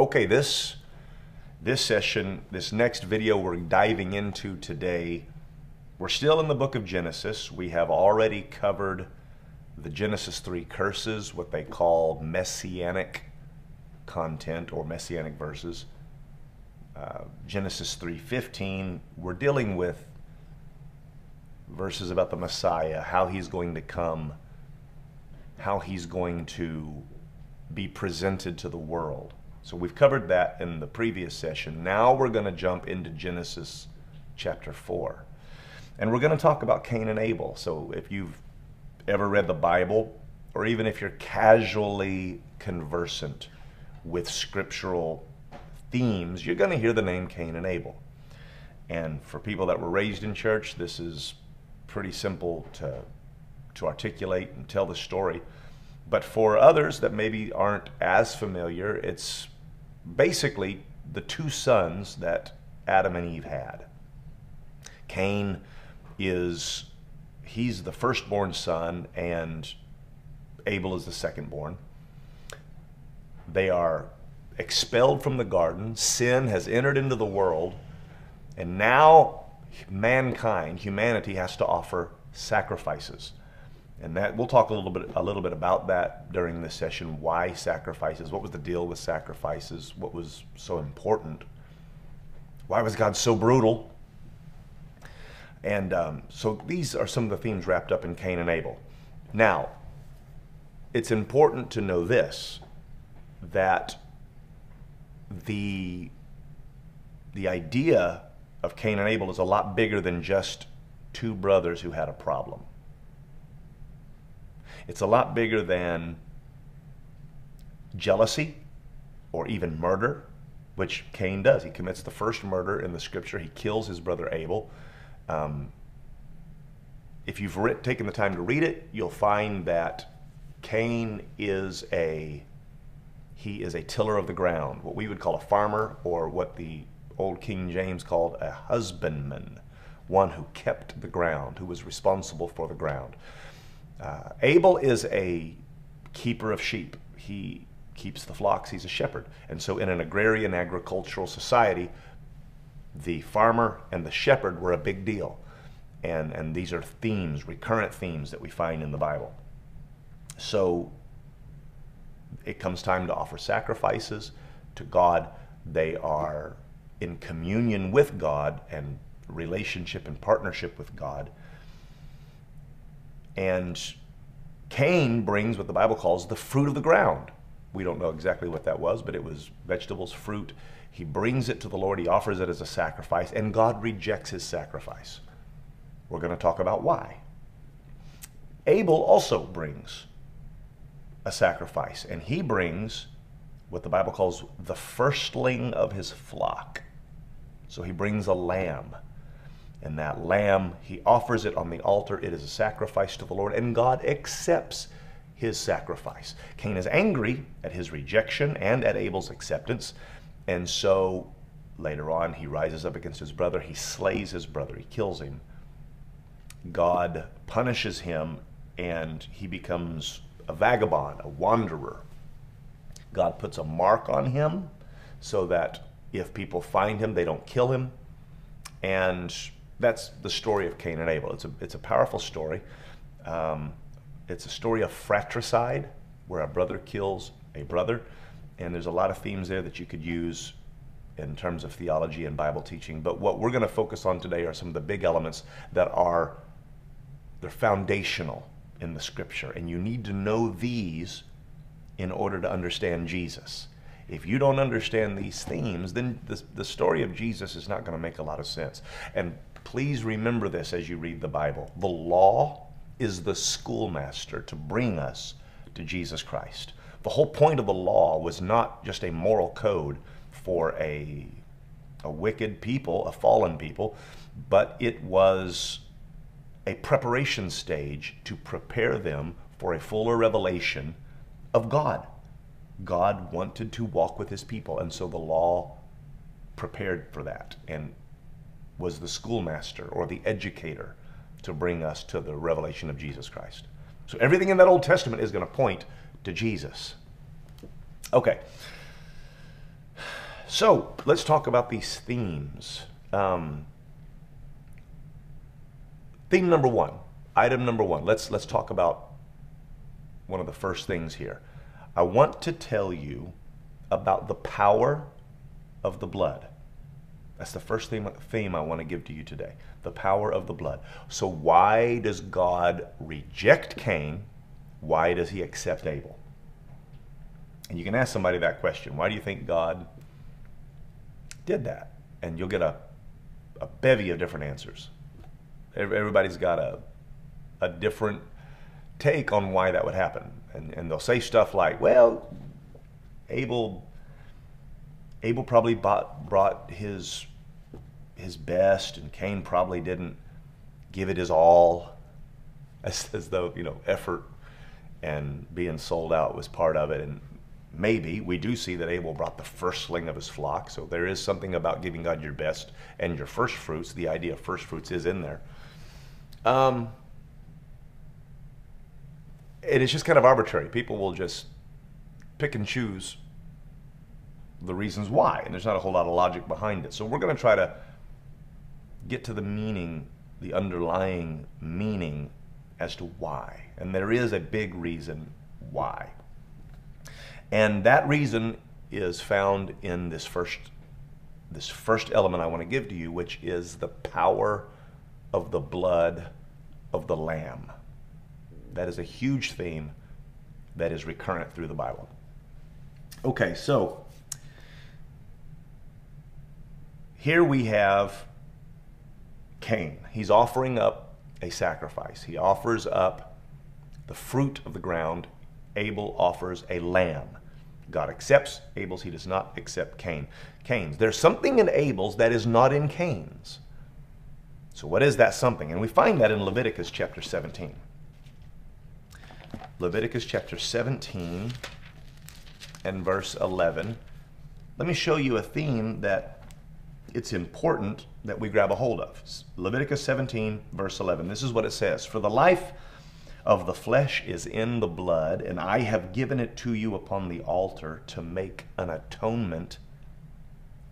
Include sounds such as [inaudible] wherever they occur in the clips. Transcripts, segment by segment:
Okay, this this session, this next video we're diving into today, we're still in the book of Genesis. We have already covered the Genesis 3 curses, what they call messianic content or messianic verses. Uh, Genesis 3:15, we're dealing with verses about the Messiah, how he's going to come, how he's going to be presented to the world. So we've covered that in the previous session. Now we're going to jump into Genesis chapter 4. And we're going to talk about Cain and Abel. So if you've ever read the Bible, or even if you're casually conversant with scriptural themes, you're going to hear the name Cain and Abel. And for people that were raised in church, this is pretty simple to, to articulate and tell the story. But for others that maybe aren't as familiar, it's basically the two sons that Adam and Eve had. Cain is he's the firstborn son and Abel is the secondborn. They are expelled from the garden. Sin has entered into the world. And now mankind, humanity has to offer sacrifices. And that we'll talk a little bit a little bit about that during this session. Why sacrifices? What was the deal with sacrifices? What was so important? Why was God so brutal? And um, so these are some of the themes wrapped up in Cain and Abel. Now, it's important to know this that the the idea of Cain and Abel is a lot bigger than just two brothers who had a problem. It's a lot bigger than jealousy or even murder, which Cain does. He commits the first murder in the scripture. He kills his brother Abel. Um, if you've writ- taken the time to read it, you'll find that Cain is a he is a tiller of the ground, what we would call a farmer, or what the old King James called a husbandman, one who kept the ground, who was responsible for the ground. Uh, Abel is a keeper of sheep. He keeps the flocks. He's a shepherd. And so, in an agrarian agricultural society, the farmer and the shepherd were a big deal. And, and these are themes, recurrent themes that we find in the Bible. So, it comes time to offer sacrifices to God. They are in communion with God and relationship and partnership with God. And Cain brings what the Bible calls the fruit of the ground. We don't know exactly what that was, but it was vegetables, fruit. He brings it to the Lord, he offers it as a sacrifice, and God rejects his sacrifice. We're going to talk about why. Abel also brings a sacrifice, and he brings what the Bible calls the firstling of his flock. So he brings a lamb. And that lamb, he offers it on the altar. It is a sacrifice to the Lord, and God accepts his sacrifice. Cain is angry at his rejection and at Abel's acceptance. And so later on, he rises up against his brother. He slays his brother, he kills him. God punishes him, and he becomes a vagabond, a wanderer. God puts a mark on him so that if people find him, they don't kill him. And that's the story of Cain and Abel. It's a, it's a powerful story. Um, it's a story of fratricide, where a brother kills a brother. And there's a lot of themes there that you could use in terms of theology and Bible teaching. But what we're going to focus on today are some of the big elements that are they're foundational in the scripture. And you need to know these in order to understand Jesus. If you don't understand these themes, then the, the story of Jesus is not going to make a lot of sense. And please remember this as you read the Bible. The law is the schoolmaster to bring us to Jesus Christ. The whole point of the law was not just a moral code for a, a wicked people, a fallen people, but it was a preparation stage to prepare them for a fuller revelation of God. God wanted to walk with his people, and so the law prepared for that and was the schoolmaster or the educator to bring us to the revelation of Jesus Christ. So everything in that Old Testament is going to point to Jesus. Okay. So let's talk about these themes. Um, theme number one, item number one. Let's let's talk about one of the first things here. I want to tell you about the power of the blood. That's the first theme, theme I want to give to you today the power of the blood. So, why does God reject Cain? Why does he accept Abel? And you can ask somebody that question. Why do you think God did that? And you'll get a, a bevy of different answers. Everybody's got a, a different take on why that would happen. And, and they'll say stuff like, well, Abel Abel probably bought, brought his his best, and Cain probably didn't give it his all, [laughs] as, as though you know effort and being sold out was part of it. And maybe we do see that Abel brought the firstling of his flock, so there is something about giving God your best and your first fruits. The idea of first fruits is in there. Um, it is just kind of arbitrary. People will just pick and choose the reasons why, and there's not a whole lot of logic behind it. So we're going to try to get to the meaning, the underlying meaning as to why. And there is a big reason why. And that reason is found in this first this first element I want to give to you, which is the power of the blood of the lamb. That is a huge theme that is recurrent through the Bible. Okay, so here we have Cain. He's offering up a sacrifice. He offers up the fruit of the ground. Abel offers a lamb. God accepts Abel's, he does not accept Cain. Cain's. There's something in Abel's that is not in Cain's. So what is that something? And we find that in Leviticus chapter 17. Leviticus chapter 17 and verse 11. Let me show you a theme that it's important that we grab a hold of. Leviticus 17, verse 11. This is what it says For the life of the flesh is in the blood, and I have given it to you upon the altar to make an atonement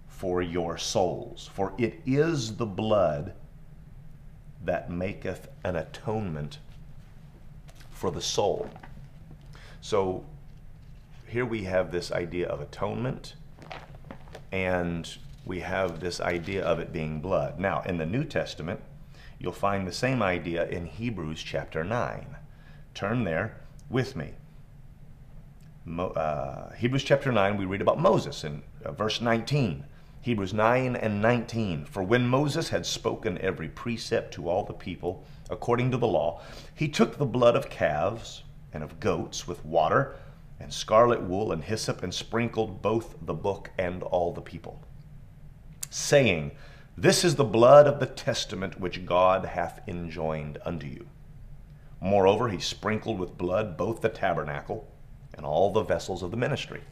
for your souls. For it is the blood that maketh an atonement for the soul. So here we have this idea of atonement and we have this idea of it being blood. Now, in the New Testament, you'll find the same idea in Hebrews chapter 9. Turn there with me. Mo, uh, Hebrews chapter 9, we read about Moses in uh, verse 19. Hebrews 9 and 19. For when Moses had spoken every precept to all the people according to the law, he took the blood of calves and of goats with water and scarlet wool and hyssop and sprinkled both the book and all the people saying, This is the blood of the testament which God hath enjoined unto you. Moreover, he sprinkled with blood both the tabernacle and all the vessels of the ministry.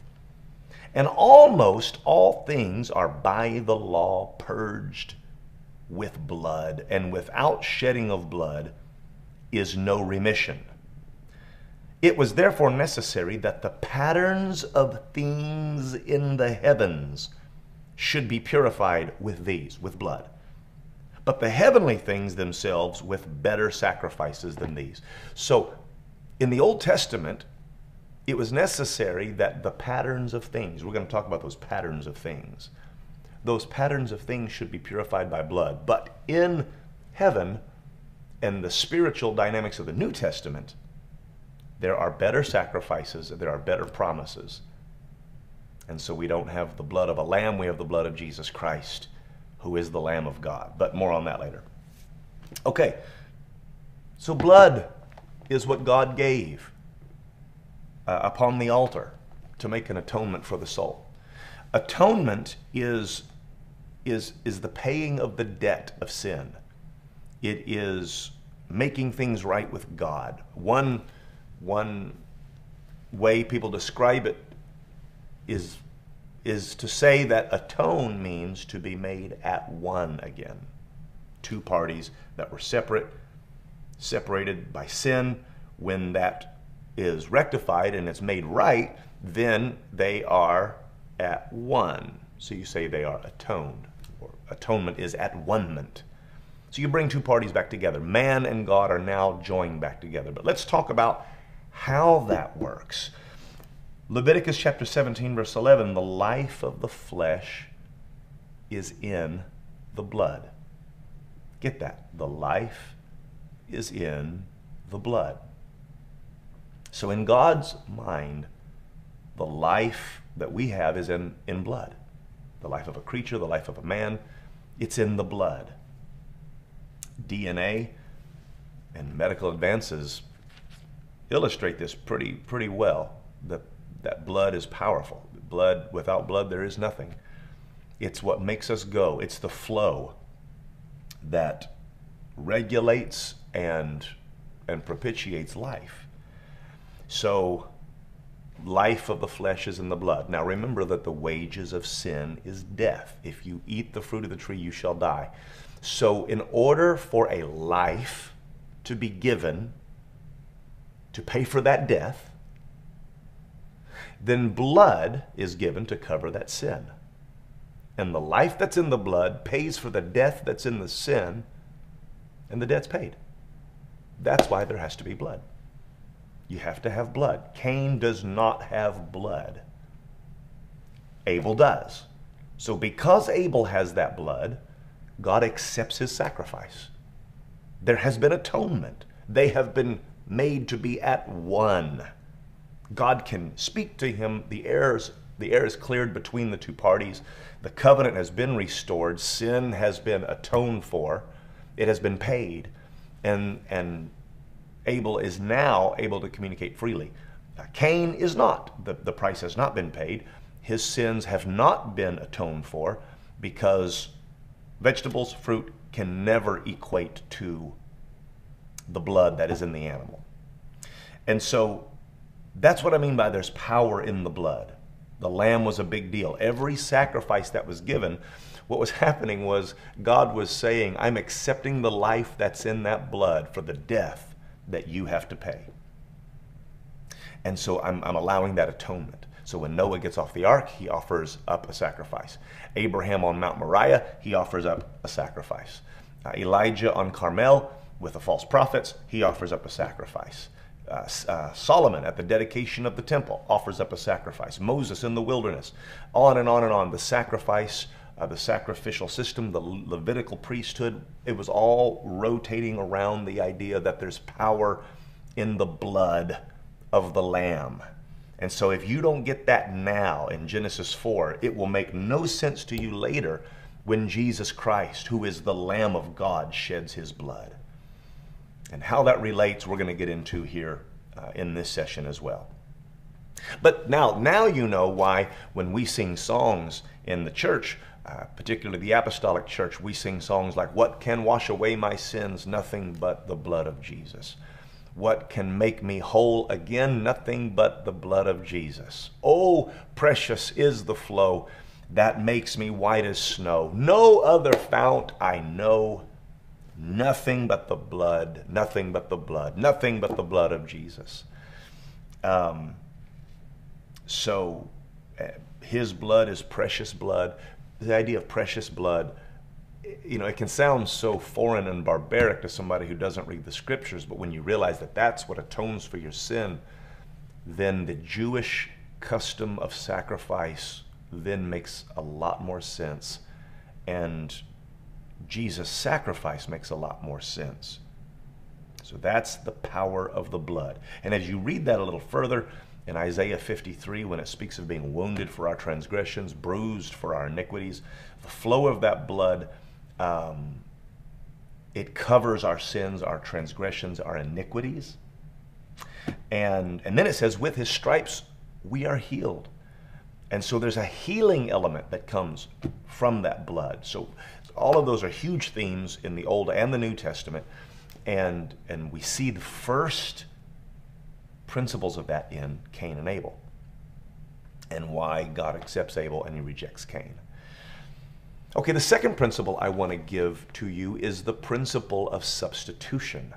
And almost all things are by the law purged with blood, and without shedding of blood is no remission. It was therefore necessary that the patterns of things in the heavens should be purified with these, with blood. But the heavenly things themselves with better sacrifices than these. So in the Old Testament, it was necessary that the patterns of things, we're going to talk about those patterns of things, those patterns of things should be purified by blood. But in heaven and the spiritual dynamics of the New Testament, there are better sacrifices, there are better promises and so we don't have the blood of a lamb, we have the blood of Jesus Christ, who is the Lamb of God. But more on that later. Okay, so blood is what God gave uh, upon the altar to make an atonement for the soul. Atonement is, is, is the paying of the debt of sin. It is making things right with God. One, one way people describe it is, is to say that atone means to be made at one again. Two parties that were separate, separated by sin, when that is rectified and it's made right, then they are at one. So you say they are atoned, or atonement is at one-ment. So you bring two parties back together. Man and God are now joined back together. But let's talk about how that works. Leviticus chapter 17, verse 11 the life of the flesh is in the blood. Get that. The life is in the blood. So, in God's mind, the life that we have is in, in blood. The life of a creature, the life of a man, it's in the blood. DNA and medical advances illustrate this pretty, pretty well. That, that blood is powerful. Blood, without blood, there is nothing. It's what makes us go, it's the flow that regulates and, and propitiates life. So, life of the flesh is in the blood. Now remember that the wages of sin is death. If you eat the fruit of the tree, you shall die. So, in order for a life to be given to pay for that death, then blood is given to cover that sin. And the life that's in the blood pays for the death that's in the sin, and the debt's paid. That's why there has to be blood. You have to have blood. Cain does not have blood. Abel does. So, because Abel has that blood, God accepts his sacrifice. There has been atonement. They have been made to be at one. God can speak to him. The heirs, the air is cleared between the two parties. The covenant has been restored. Sin has been atoned for. It has been paid. And, and Abel is now able to communicate freely. Cain is not. The, the price has not been paid. His sins have not been atoned for because vegetables, fruit can never equate to the blood that is in the animal. And so that's what I mean by there's power in the blood. The lamb was a big deal. Every sacrifice that was given, what was [laughs] happening was God was saying, I'm accepting the life that's in that blood for the death that you have to pay. And so I'm, I'm allowing that atonement. So when Noah gets off the ark, he offers up a sacrifice. Abraham on Mount Moriah, he offers up a sacrifice. Uh, Elijah on Carmel with the false prophets, he offers up a sacrifice. Uh, uh, Solomon at the dedication of the temple offers up a sacrifice. Moses in the wilderness, on and on and on. The sacrifice, uh, the sacrificial system, the Levitical priesthood, it was all rotating around the idea that there's power in the blood of the Lamb. And so if you don't get that now in Genesis 4, it will make no sense to you later when Jesus Christ, who is the Lamb of God, sheds his blood. And how that relates, we're going to get into here uh, in this session as well. But now, now you know why when we sing songs in the church, uh, particularly the apostolic church, we sing songs like, What can wash away my sins? Nothing but the blood of Jesus. What can make me whole again? Nothing but the blood of Jesus. Oh, precious is the flow that makes me white as snow. No other fount I know Nothing but the blood, nothing but the blood, nothing but the blood of Jesus. Um, so uh, his blood is precious blood. The idea of precious blood, you know, it can sound so foreign and barbaric to somebody who doesn't read the scriptures, but when you realize that that's what atones for your sin, then the Jewish custom of sacrifice then makes a lot more sense. And Jesus' sacrifice makes a lot more sense. So that's the power of the blood. And as you read that a little further in Isaiah 53, when it speaks of being wounded for our transgressions, bruised for our iniquities, the flow of that blood, um, it covers our sins, our transgressions, our iniquities. And, and then it says, with his stripes, we are healed. And so there's a healing element that comes from that blood. So all of those are huge themes in the Old and the New Testament. And, and we see the first principles of that in Cain and Abel and why God accepts Abel and he rejects Cain. Okay, the second principle I want to give to you is the principle of substitution.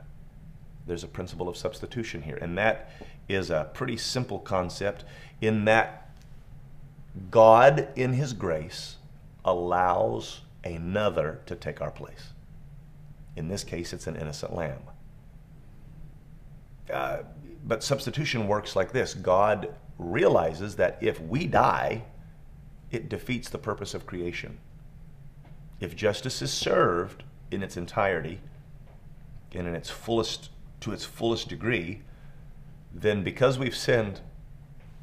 There's a principle of substitution here, and that is a pretty simple concept in that God, in His grace, allows another to take our place. In this case, it's an innocent lamb. Uh, but substitution works like this God realizes that if we die, it defeats the purpose of creation. If justice is served in its entirety and in its fullest to its fullest degree, then because we've sinned,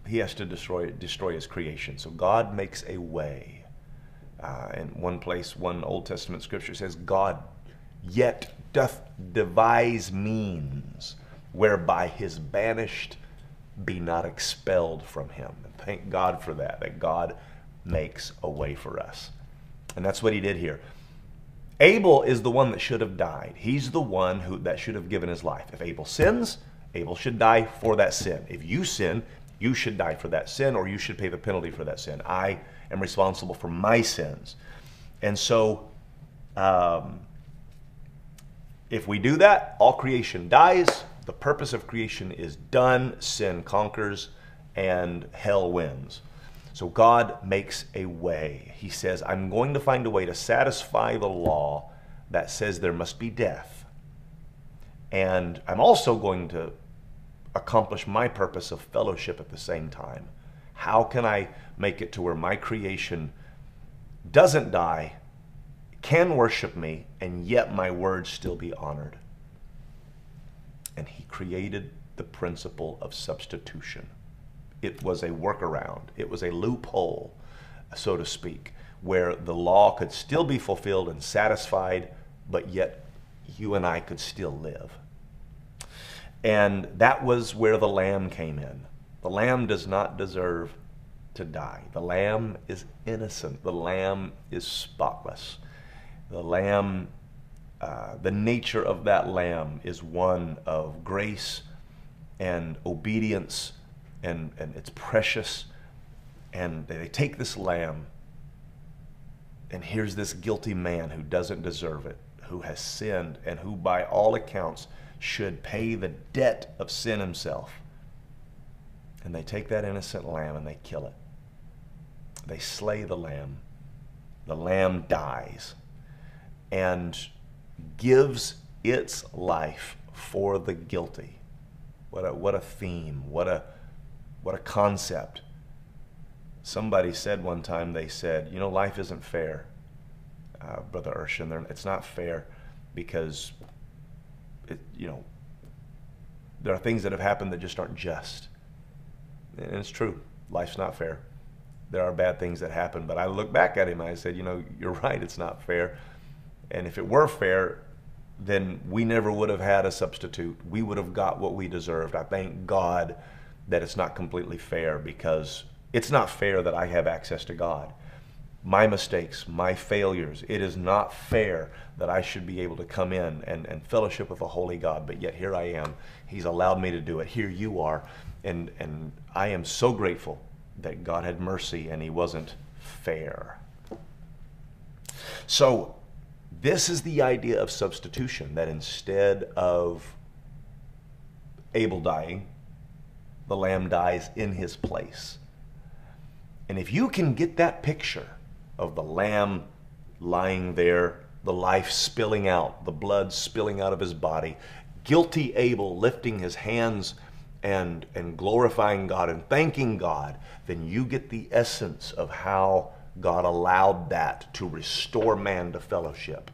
he has to destroy destroy his creation. So God makes a way. Uh, in one place, one Old Testament scripture says, God yet doth devise means whereby his banished be not expelled from him. And thank God for that, that God makes a way for us. And that's what he did here. Abel is the one that should have died. He's the one who that should have given his life. If Abel sins, Abel should die for that sin. If you sin, you should die for that sin or you should pay the penalty for that sin. I am responsible for my sins. And so um, if we do that, all creation dies. The purpose of creation is done, sin conquers, and hell wins. So God makes a way. He says, I'm going to find a way to satisfy the law that says there must be death. And I'm also going to accomplish my purpose of fellowship at the same time. How can I make it to where my creation doesn't die, can worship me, and yet my words still be honored? And he created the principle of substitution it was a workaround, it was a loophole, so to speak, where the law could still be fulfilled and satisfied, but yet you and I could still live. And that was where the lamb came in. The lamb does not deserve to die. The lamb is innocent. The lamb is spotless. The lamb, uh, the nature of that lamb is one of grace and obedience and, and it's precious. And they take this lamb, and here's this guilty man who doesn't deserve it, who has sinned, and who, by all accounts, should pay the debt of sin himself. And they take that innocent lamb and they kill it. They slay the lamb. The lamb dies and gives its life for the guilty. What a, what a theme. What a, what a concept. Somebody said one time, they said, you know, life isn't fair, uh, Brother Urshan. It's not fair because, it, you know, there are things that have happened that just aren't just. And it's true. Life's not fair. There are bad things that happen. But I look back at him and I said, you know, you're [laughs] right. It's not fair. And if it were fair, then we never would have had a substitute. We would have got what we deserved. I thank God that it's not completely fair because it's not fair that I have access to God. My mistakes, my failures, it is not fair that I should be able to come in and, and fellowship with a holy God, but yet here I am. He's allowed me to do it. Here you are. And, and I am so grateful that God had mercy and He wasn't fair. So, this is the idea of substitution that instead of Abel dying, the lamb dies in his place. And if you can get that picture of the lamb lying there, the life spilling out, the blood spilling out of his body, guilty Abel lifting his hands and, and glorifying God and thanking God, then you get the essence of how God allowed that to restore man to fellowship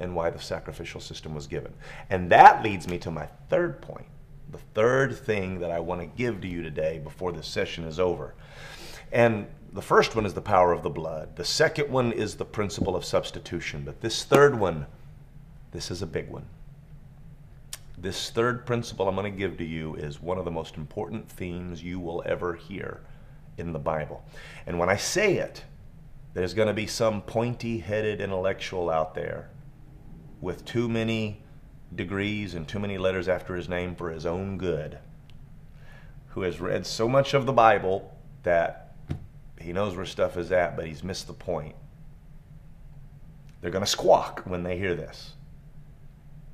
and why the sacrificial system was given. And that leads me to my third point the third thing that I want to give to you today before this session is over. And the first one is the power of the blood. The second one is the principle of substitution. But this third one, this is a big one. This third principle I'm going to give to you is one of the most important themes you will ever hear in the Bible. And when I say it, there's going to be some pointy headed intellectual out there with too many degrees and too many letters after his name for his own good, who has read so much of the Bible that he knows where stuff is at, but he's missed the point. They're going to squawk when they hear this.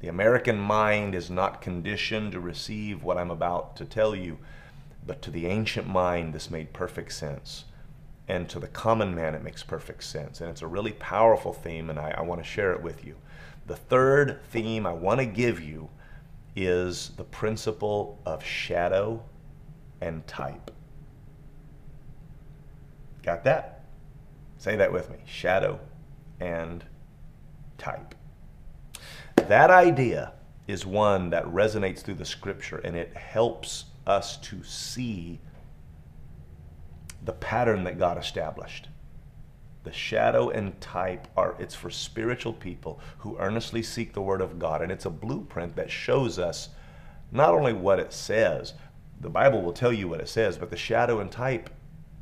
The American mind is not conditioned to receive what I'm about to tell you, but to the ancient mind, this made perfect sense. and to the common man, it makes perfect sense. And it's a really powerful theme, and I, I want to share it with you. The third theme I want to give you is the principle of shadow and type. Got that? Say that with me shadow and type. That idea is one that resonates through the scripture and it helps us to see the pattern that God established. The shadow and type are it's for spiritual people who earnestly seek the word of God and it's a blueprint that shows us not only what it says, the Bible will tell you what it says, but the shadow and type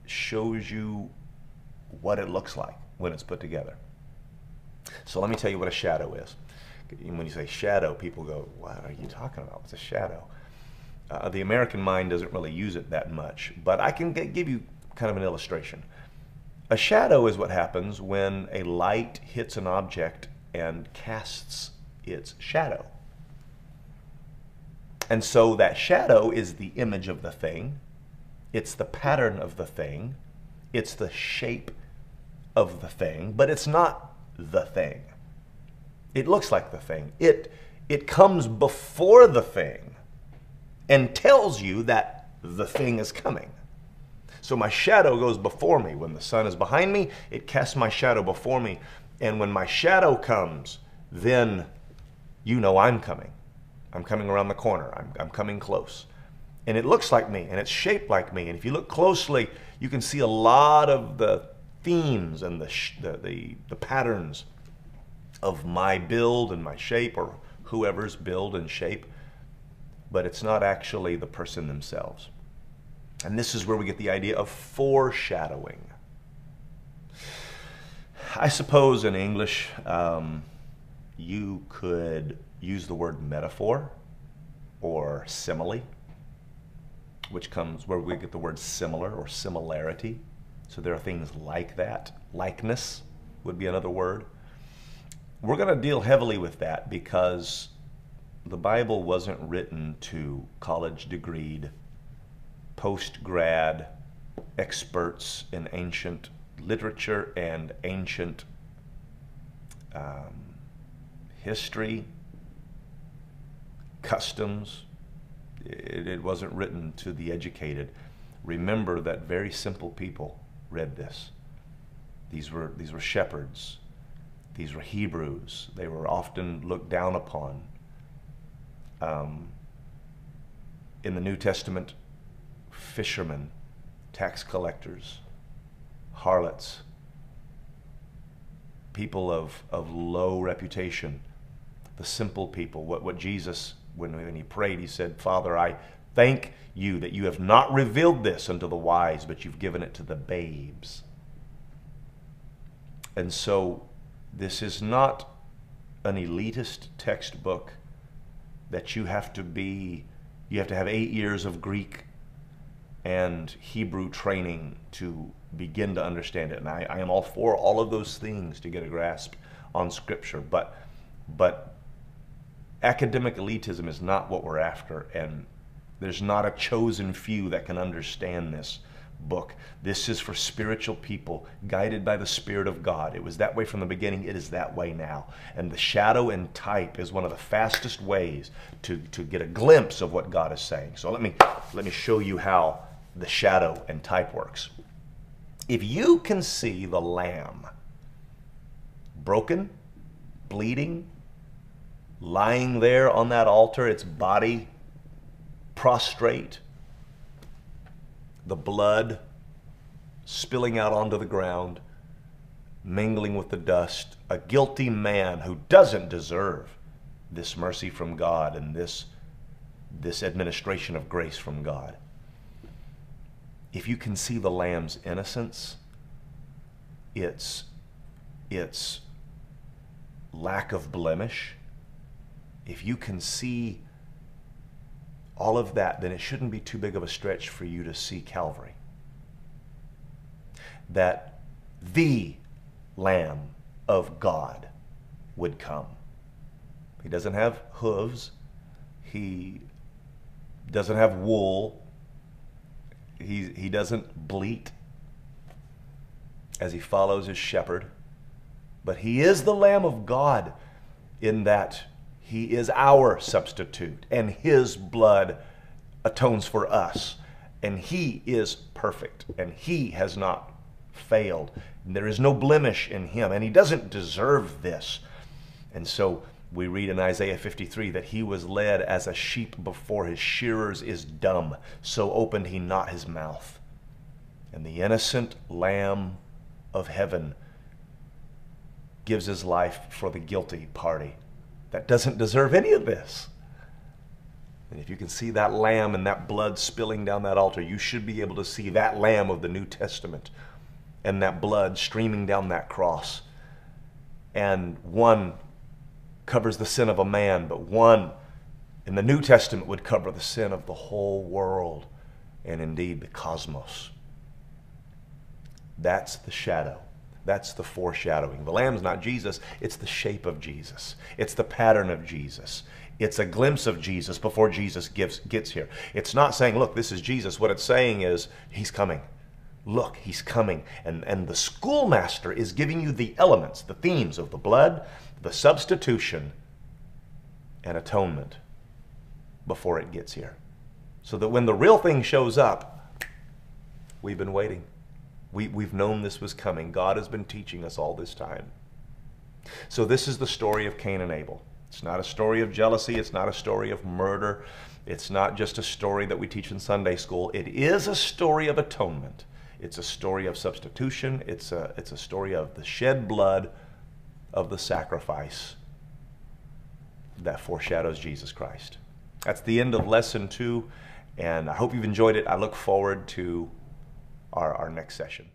shows you what it looks like when it's put together. So let me tell you what a shadow is. When you say shadow, people go, What are you talking about? What's a shadow? Uh, the American mind doesn't really use it that much, but I can give you kind of an illustration. A shadow is what happens when a light hits an object and casts its shadow. And so that shadow is the image of the thing, it's the pattern of the thing, it's the shape of the thing, but it's not the thing. It looks like the thing. It, it comes before the thing and tells you that the thing is coming. So my shadow goes before me. When the sun is behind me, it casts my shadow before me. And when my shadow comes, then you know I'm coming. I'm coming around the corner. I'm, I'm coming close. And it looks like me and it's shaped like me. And if you look closely, you can see a lot of the themes and the, the, the, the patterns of my build and my shape or whoever's build and shape, but it's not actually the person themselves. And this is where we get the idea of foreshadowing. I suppose in English, um, you could use the word metaphor or simile, which comes where we get the word similar or similarity. So there are things like that. Likeness would be another word. We're going to deal heavily with that because the Bible wasn't written to college degreed post grad experts in ancient literature and ancient um, history, customs. It, it wasn't written to the educated. Remember that very simple people read this. These were, these were shepherds. These were Hebrews. They were often looked down upon. Um, in the New Testament, fishermen, tax collectors, harlots, people of, of low reputation, the simple people. What, what Jesus, when, when he prayed, he said, Father, I thank you that you have not revealed this unto the wise, but you've given it to the babes. And so this is not an elitist textbook that you have to be, you have to have eight years of Greek and Hebrew training to begin to understand it. And I, I, am all for all of those things to get a grasp on Scripture. But, but academic elitism is not what we're after. And there's not a chosen few that can understand this book. This is for spiritual people guided by the Spirit of God. It was that way from the beginning, it is that way now. And the shadow and type is one of the fastest ways to, to get a glimpse of what God is saying. So let me, let me show you how the shadow and type works. If you can see the lamb broken, bleeding, lying there on that altar, its body prostrate, the blood spilling out onto the ground, mingling with the dust, a guilty man who doesn't deserve this mercy from God and this, this administration of grace from God. If you can see the lamb's innocence, its, its lack of blemish, if you can see all of that, then it shouldn't be too big of a stretch for you to see Calvary. That the Lamb of God would come. He doesn't have hooves, he doesn't have wool, he, he doesn't bleat. as he follows his shepherd. But he is the Lamb of God in that he is our substitute, and his blood atones for us. And he is perfect, and he has not failed. And there is no blemish in him, and he doesn't deserve this. And so we read in Isaiah 53 that he was led as a sheep before his shearers is dumb, so opened he not his mouth. And the innocent Lamb of heaven gives his life for the guilty party that doesn't deserve any of this. And if you can see that lamb and that blood spilling down that altar, you should be able to see that lamb of the New Testament and that blood streaming down that cross. And one covers the sin of a man, but one in the New Testament would cover the sin of the whole world and indeed the cosmos. That's the shadow that's the foreshadowing. The lamb's not Jesus, it's the shape of Jesus, it's the pattern of Jesus. It's a glimpse of Jesus before Jesus gives, gets here. It's not saying, look, this is Jesus. What it's saying is, he's coming. Look, he's coming. And, and the schoolmaster is giving you the elements, the themes of the blood, the substitution, and atonement before it gets here. So that when the real thing shows up, we've been waiting. We, we've known this was coming. God has been teaching us all this time. So, this is the story of Cain and Abel. It's not a story of jealousy. It's not a story of murder. It's not just a story that we teach in Sunday school. It is a story of atonement. It's a story of substitution. It's a, it's a story of the shed blood of the sacrifice that foreshadows Jesus Christ. That's the end of lesson two, and I hope you've enjoyed it. I look forward to our, our next session.